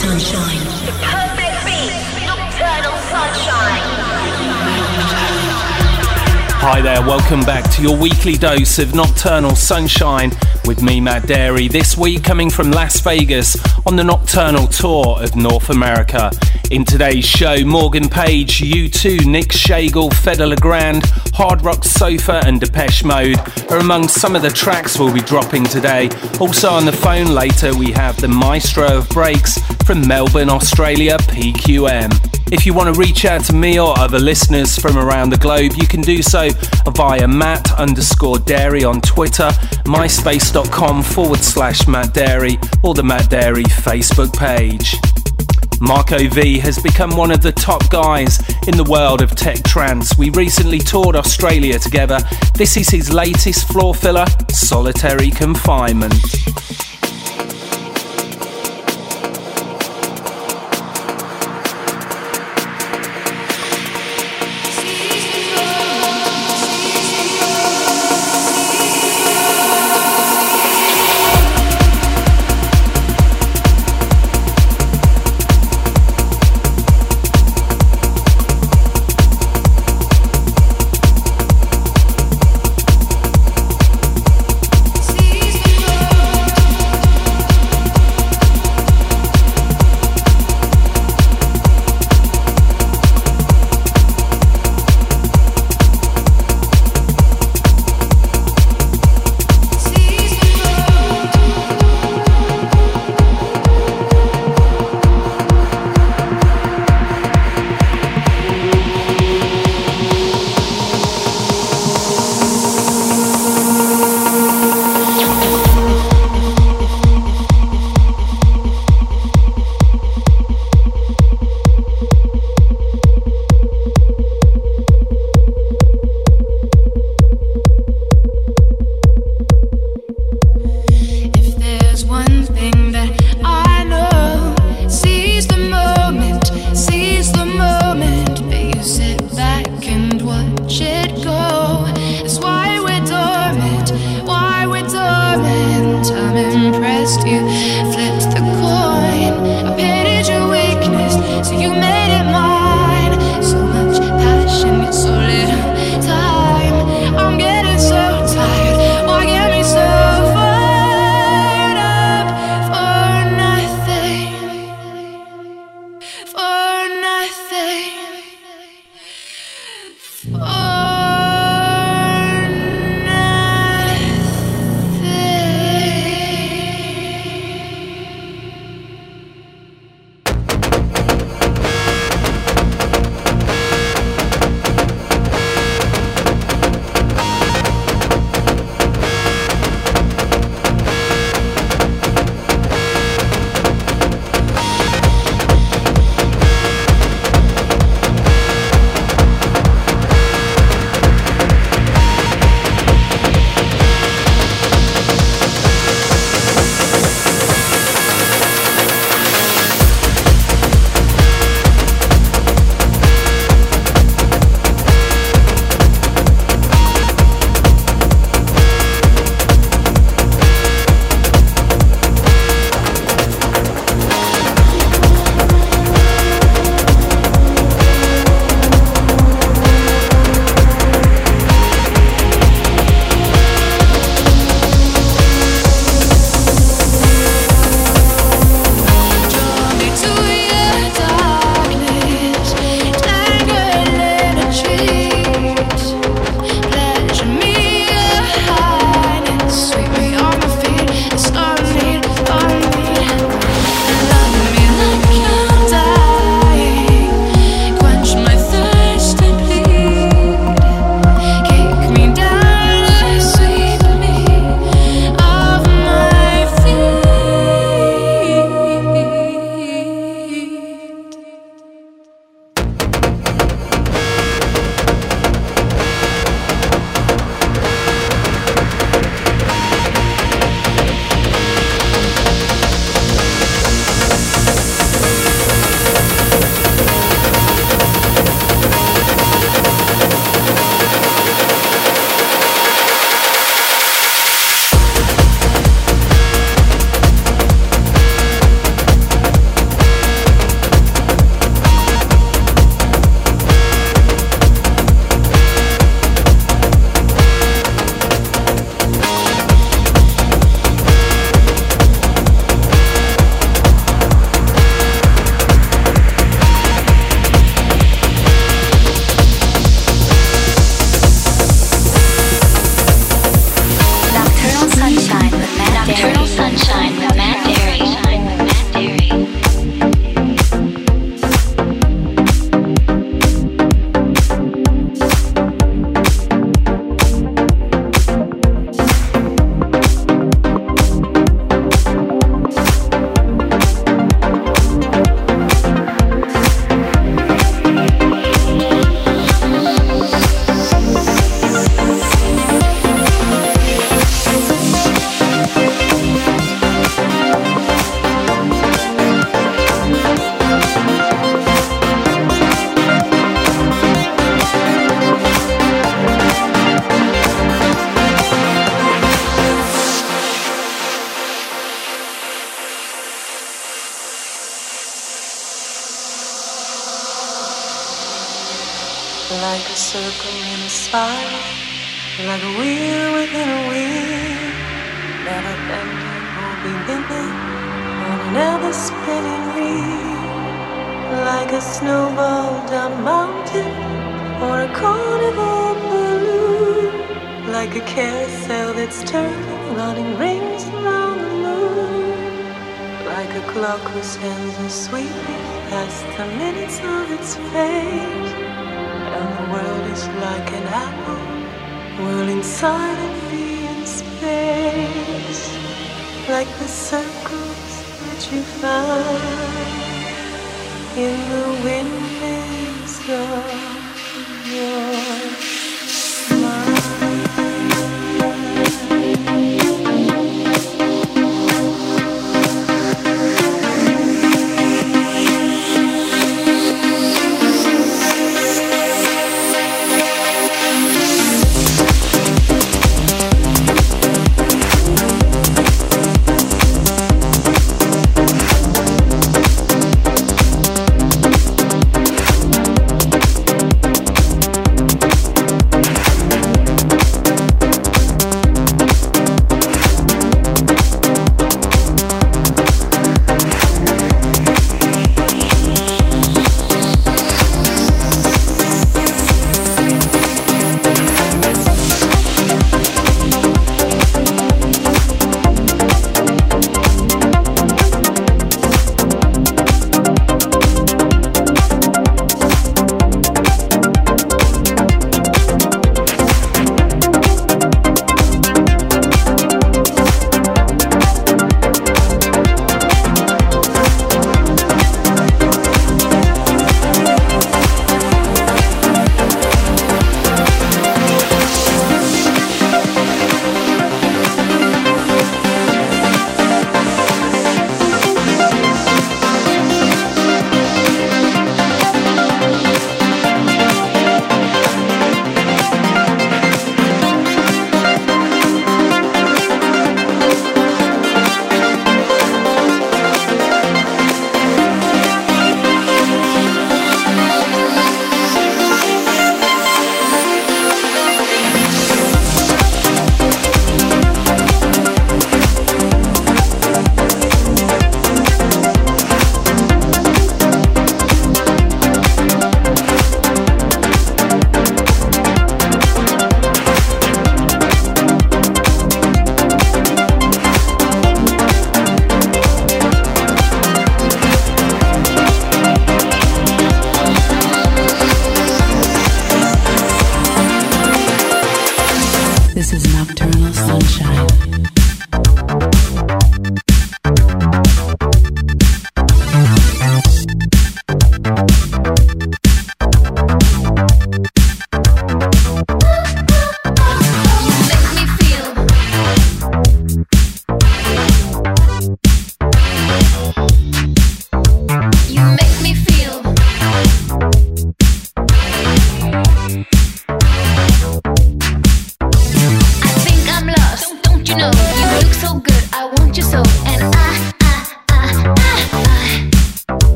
sunshine. Hi there, welcome back to your weekly dose of nocturnal sunshine with me, Matt Darey. This week, coming from Las Vegas on the nocturnal tour of North America. In today's show, Morgan Page, U2, Nic Chagall, Fedde Le Grand, Hard Rock Sofa, and Depeche Mode are among some of the tracks we'll be dropping today. Also on the phone later, we have the maestro of breaks from Melbourne, Australia, PQM. If you want to reach out to me or other listeners from around the globe, you can do so via Matt underscore Darey on Twitter, myspace.com forward slash Matt Darey, or the Matt Darey Facebook page. Marco V has become one of the top guys in the world of tech trance. We recently toured Australia together. This is his latest floor filler, Solitary Confinement.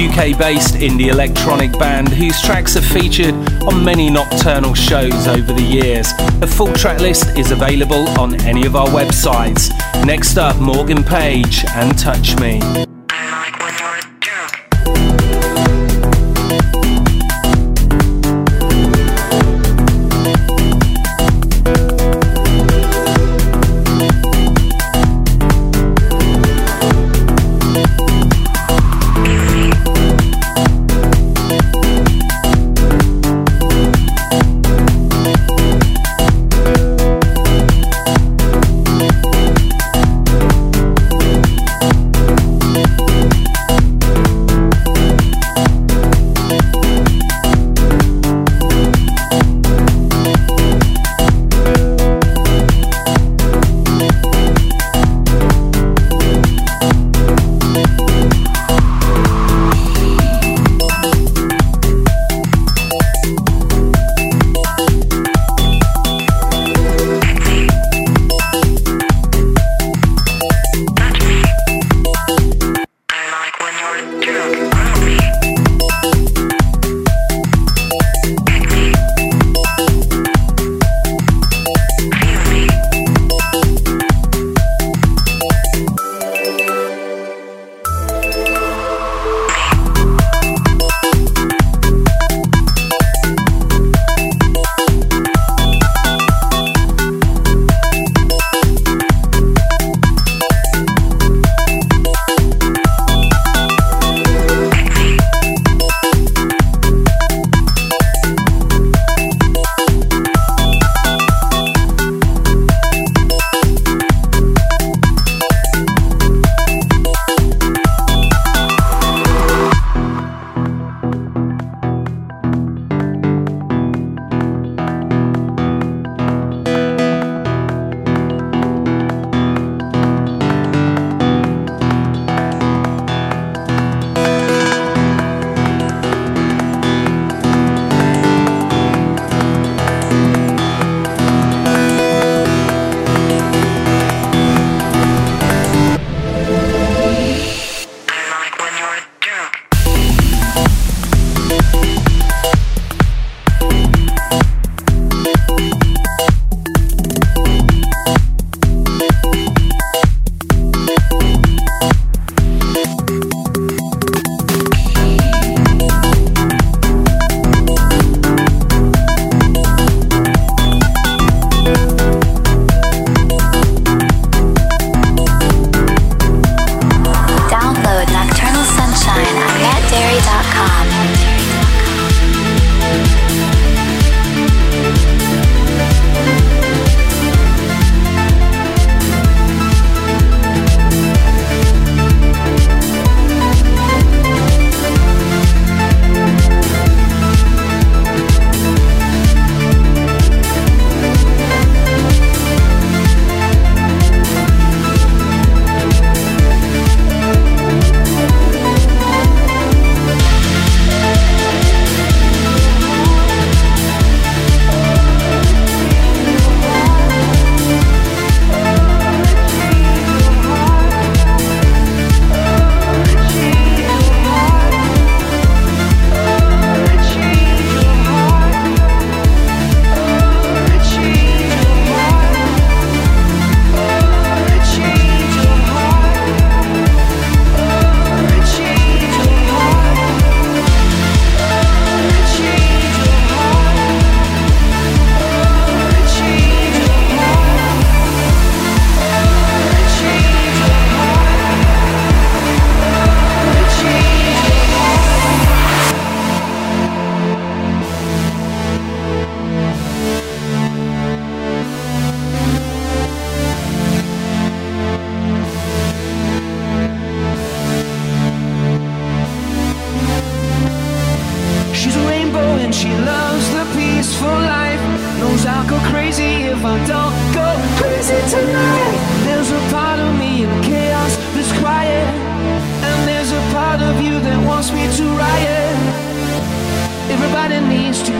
UK based indie electronic band whose tracks have featured on many nocturnal shows over the years. A full track list is available on any of our websites. Next up, Morgan Page and Touch Me.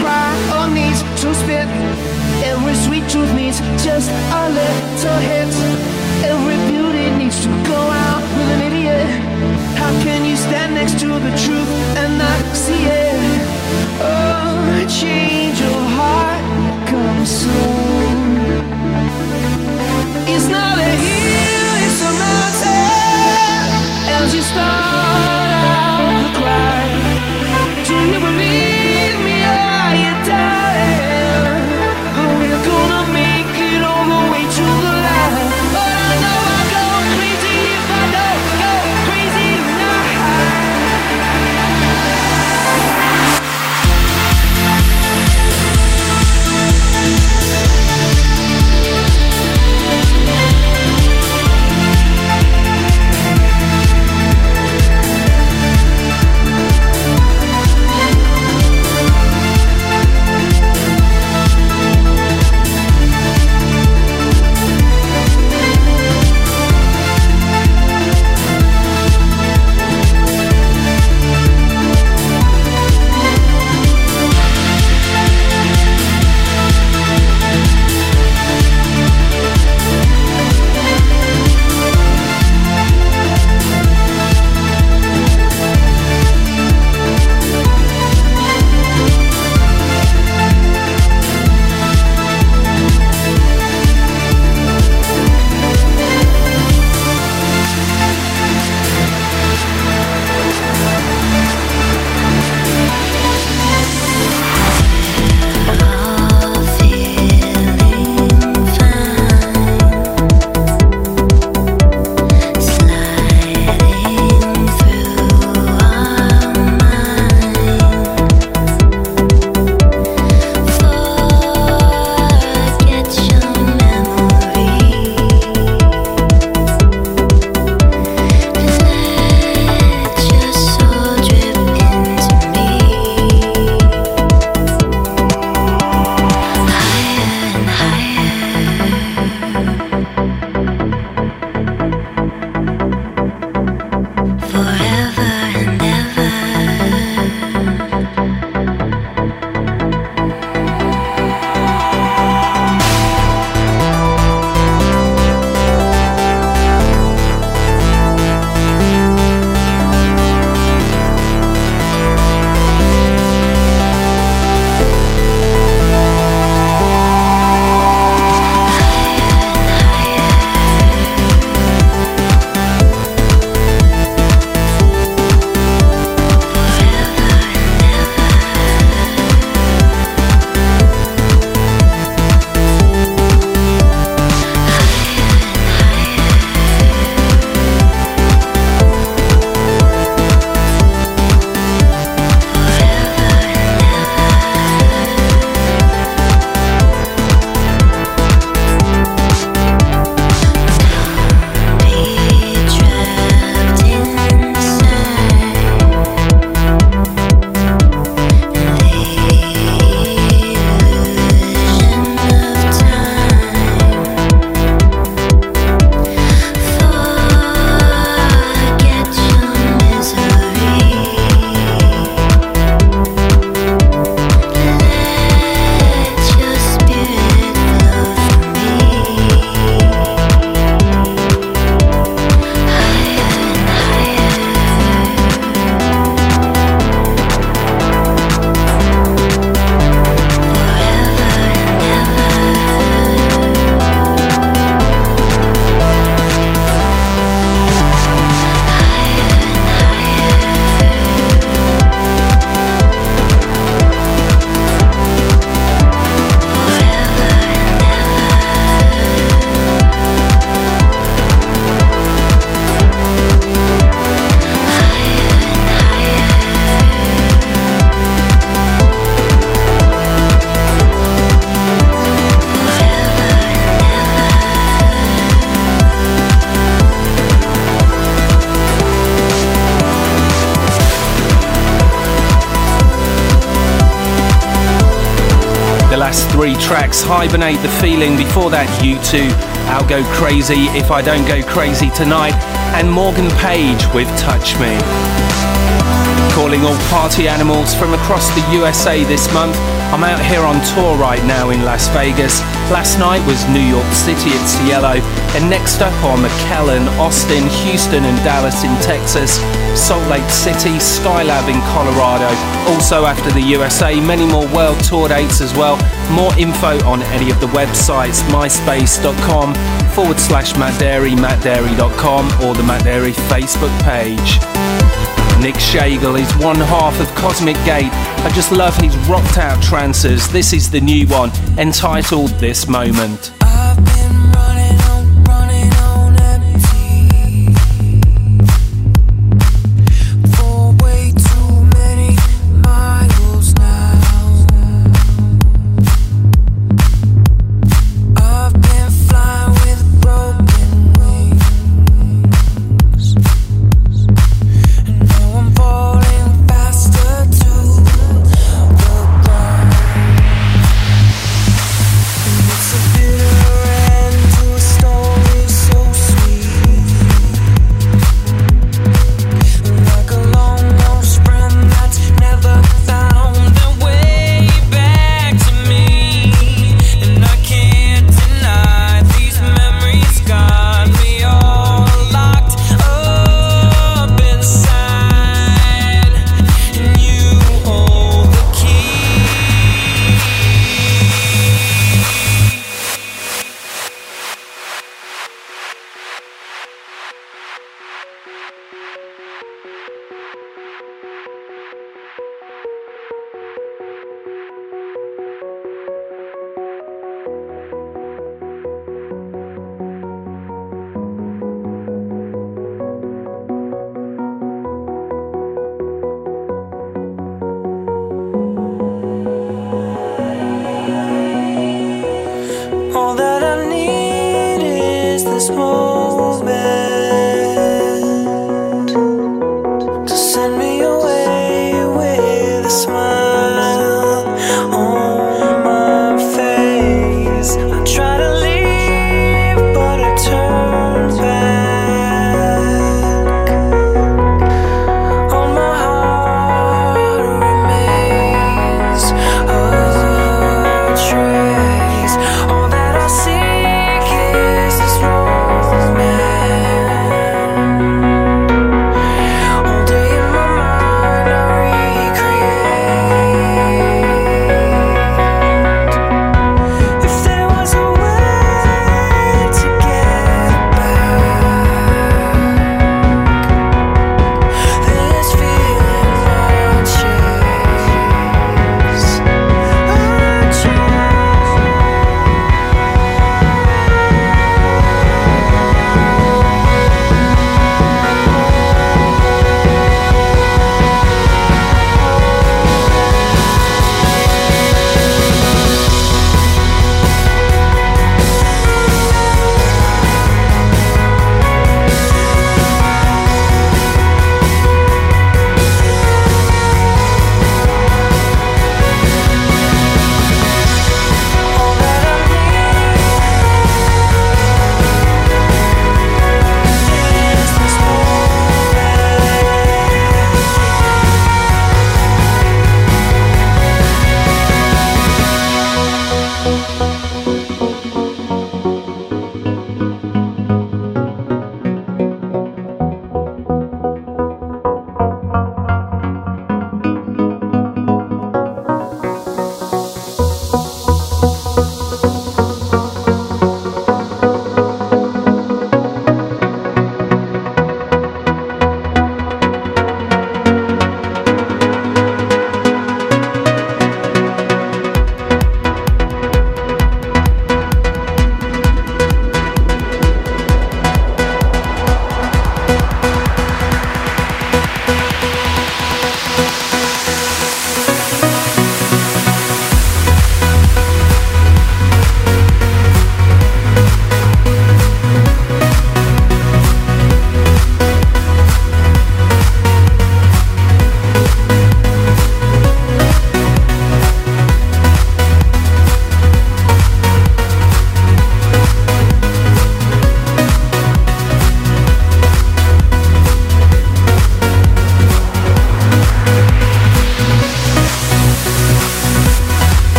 cry on needs to spit. Every sweet truth needs just a little hit. Every beauty needs to go out with an idiot. How can you stand next to the truth and not see it? Oh, change your heart come soon. It's not a hill, it's a mountain. As you start. Hibernate the Feeling, before that, U2 I'll Go Crazy If I Don't Go Crazy Tonight, and Morgan Page with Touch Me. Calling all party animals from across the USA this month. I'm out here on tour right now in Las Vegas, Last night was New York City at Cielo, and next up are McAllen, Austin, Houston and Dallas in Texas, Salt Lake City, Skylab in Colorado. Also after the USA, many more world tour dates as well. More info on any of the websites, myspace.com forward slash Matt Darey, mattdarey.com or the Matt Darey Facebook page. Nic Chagall is one half of Cosmic Gate. I just love his rocked out trances. This is the new one, entitled This Moment.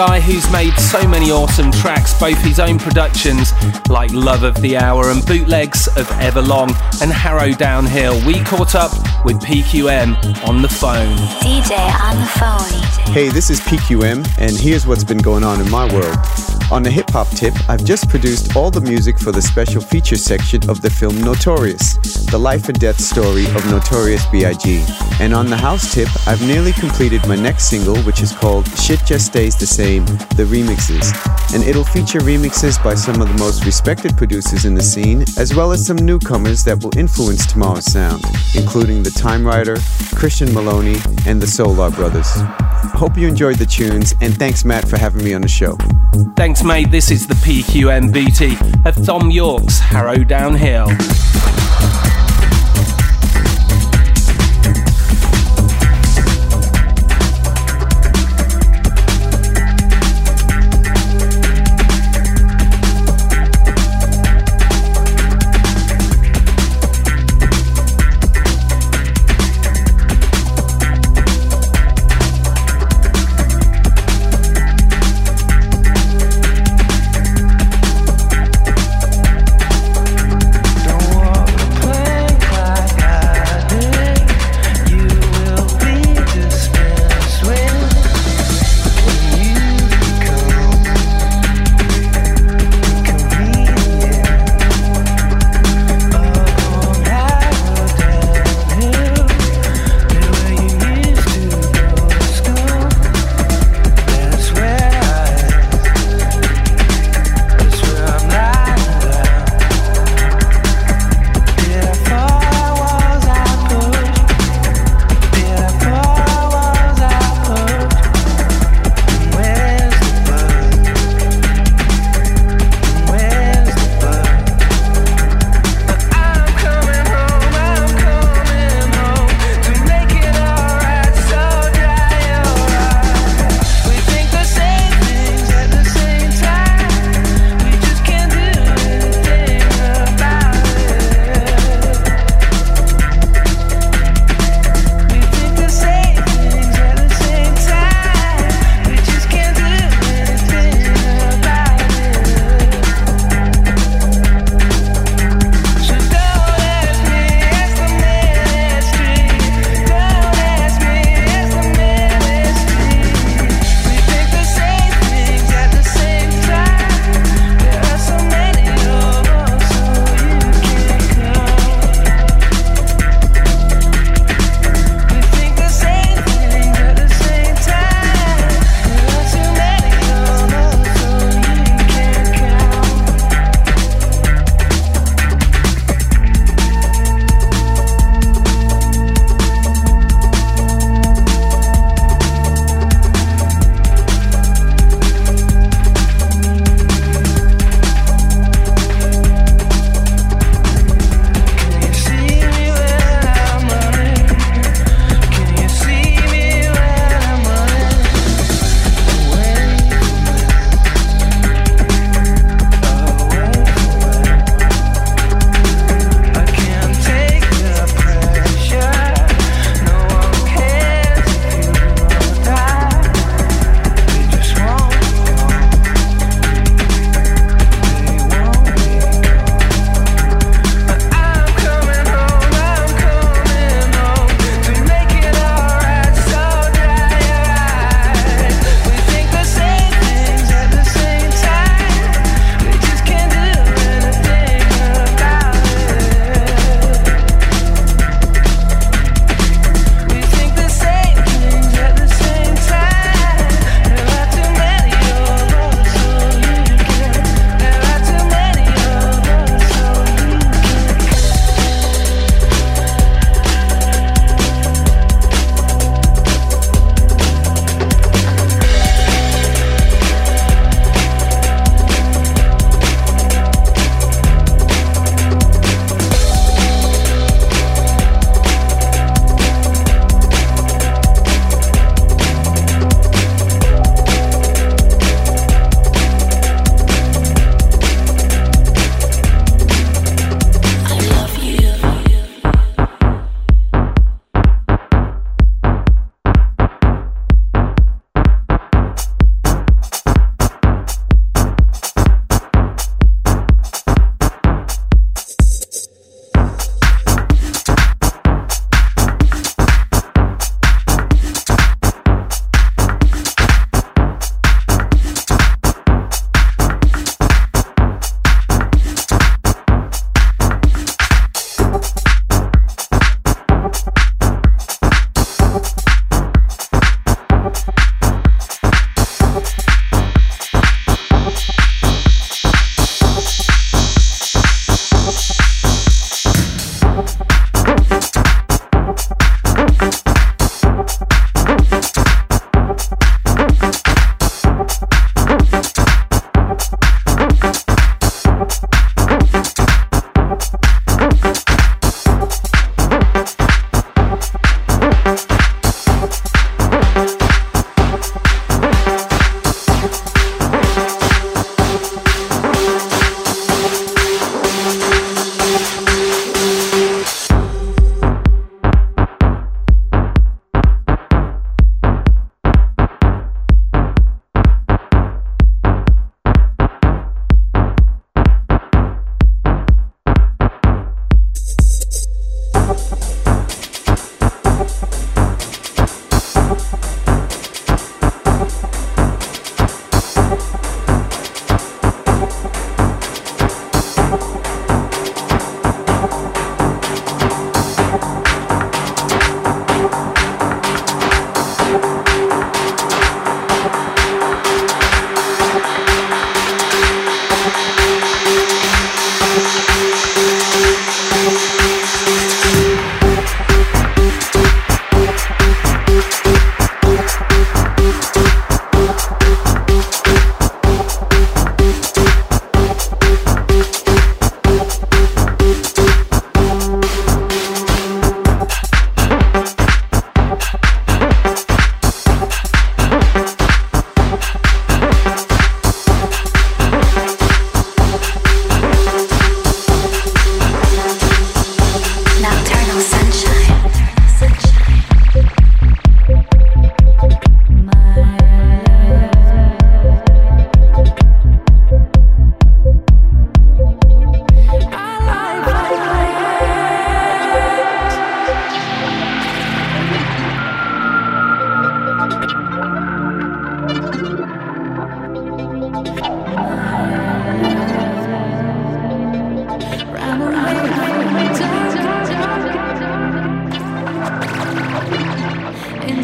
Guy who's made so many awesome tracks, both his own productions like Love of the Hour and bootlegs of Everlong and Harrowdown Hill. We caught up with PQM on the phone. DJ on the phone. Hey, this is PQM, and here's what's been going on in my world. On the hip hop tip, I've just produced all the music for the special feature section of the film Notorious, the life and death story of Notorious B.I.G. And on the house tip, I've nearly completed my next single, which is called Shit Just Stays the Same, the remixes. And it'll feature remixes by some of the most respected producers in the scene, as well as some newcomers that will influence tomorrow's sound, including the Time Rider, Christian Maloney, and the Solar Brothers. Hope you enjoyed the tunes, and thanks, Matt, for having me on the show. Thanks, mate. This is the PQM booty of Thom Yorke's Harrowdown Hill.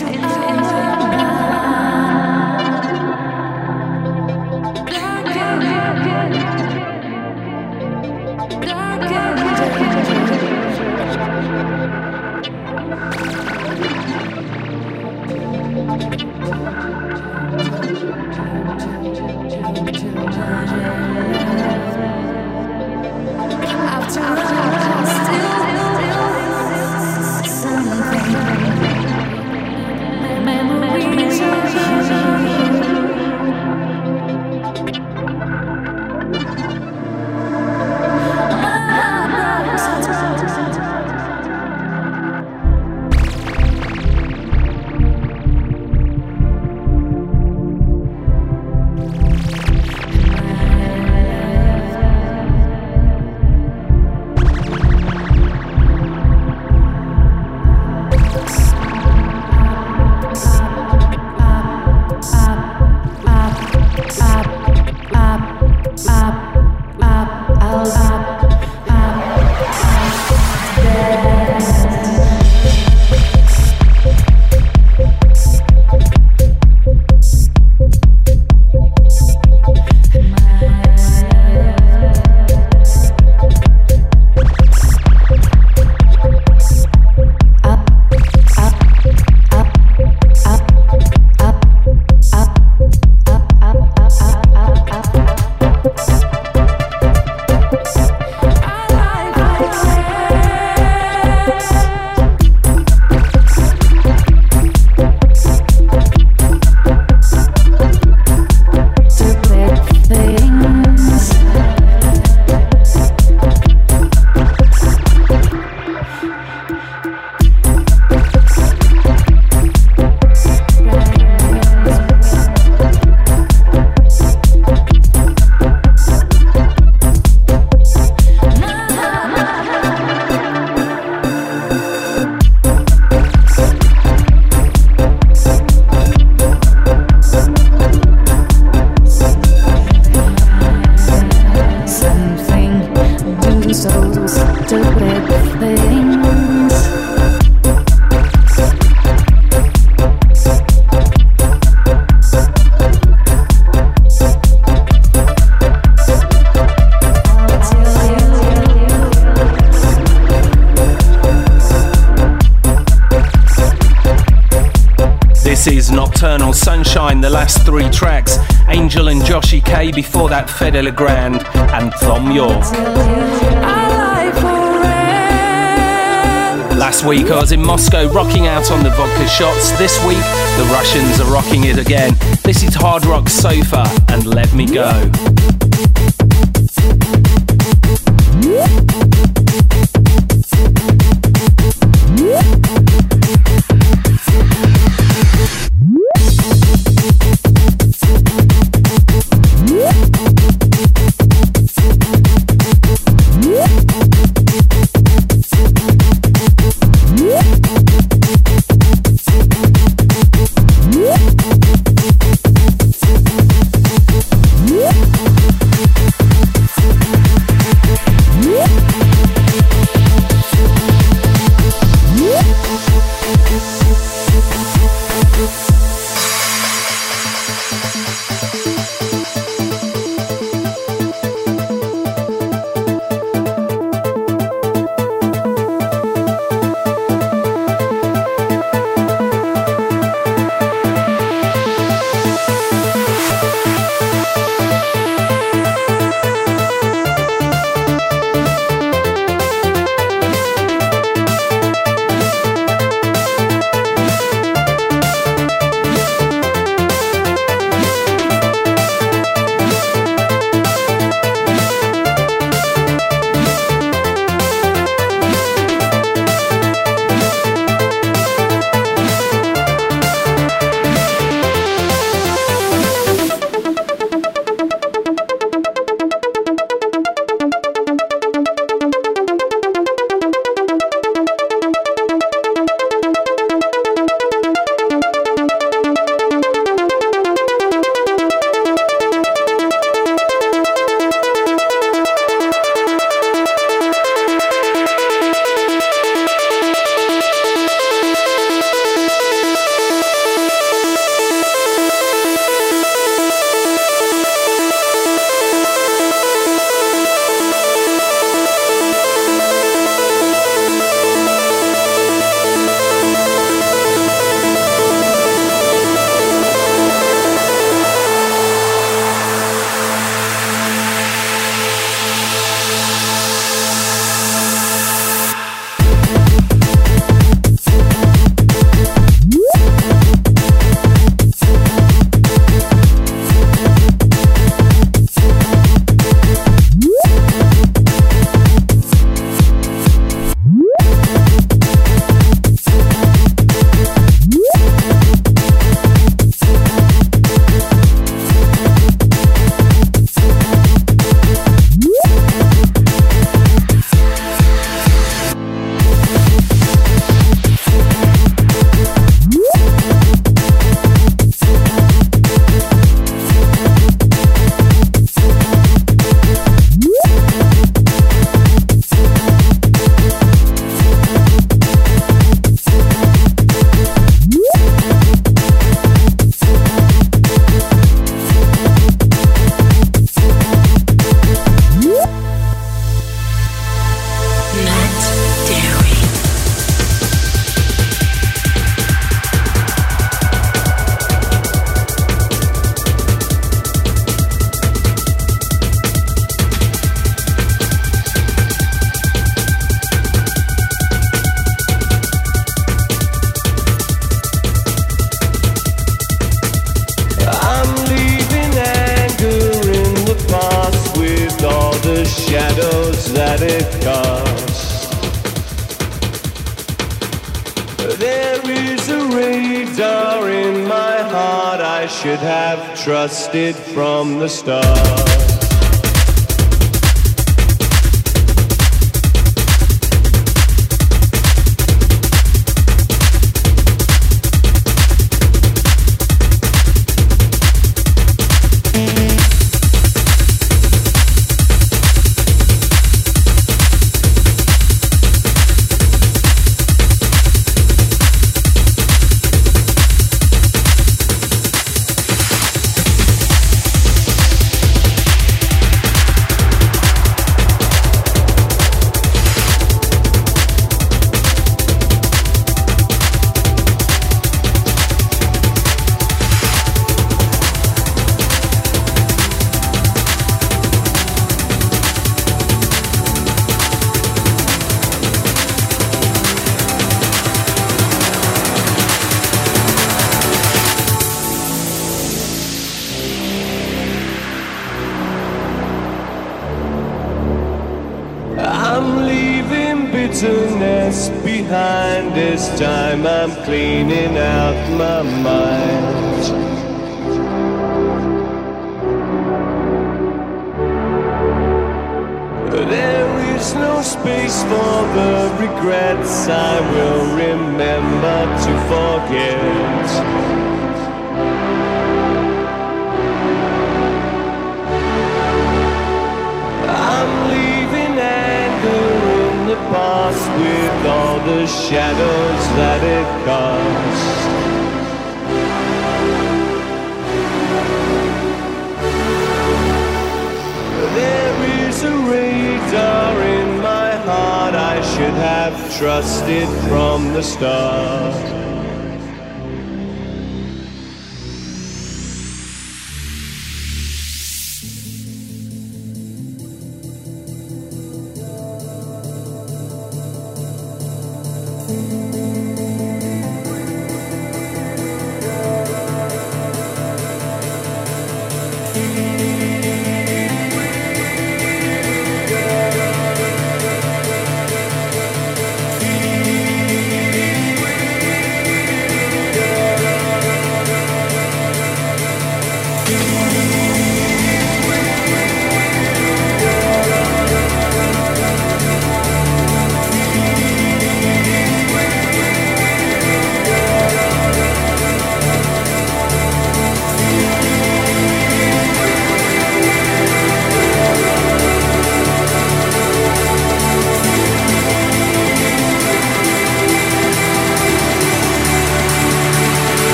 Yes, K before that Fedde Le Grand and Thom Yorke. Last week I was in Moscow rocking out on the vodka shots. This week the Russians are rocking it again. This is Hard Rock Sofa and Let Me Go.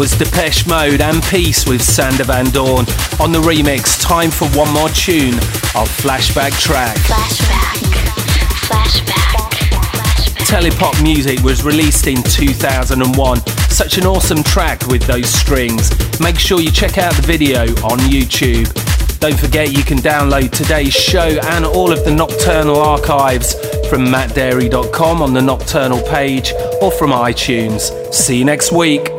Was Depeche Mode and Peace with Sander Van Doorn on the remix. Time for one more tune of Flashback Track. Flashback. Flashback. Flashback. Telepopmusik was released in 2001. Such an awesome track with those strings. Make sure you check out the video on YouTube. Don't forget you can download today's show and all of the Nocturnal archives from mattdarey.com on the Nocturnal page or from iTunes. See you next week.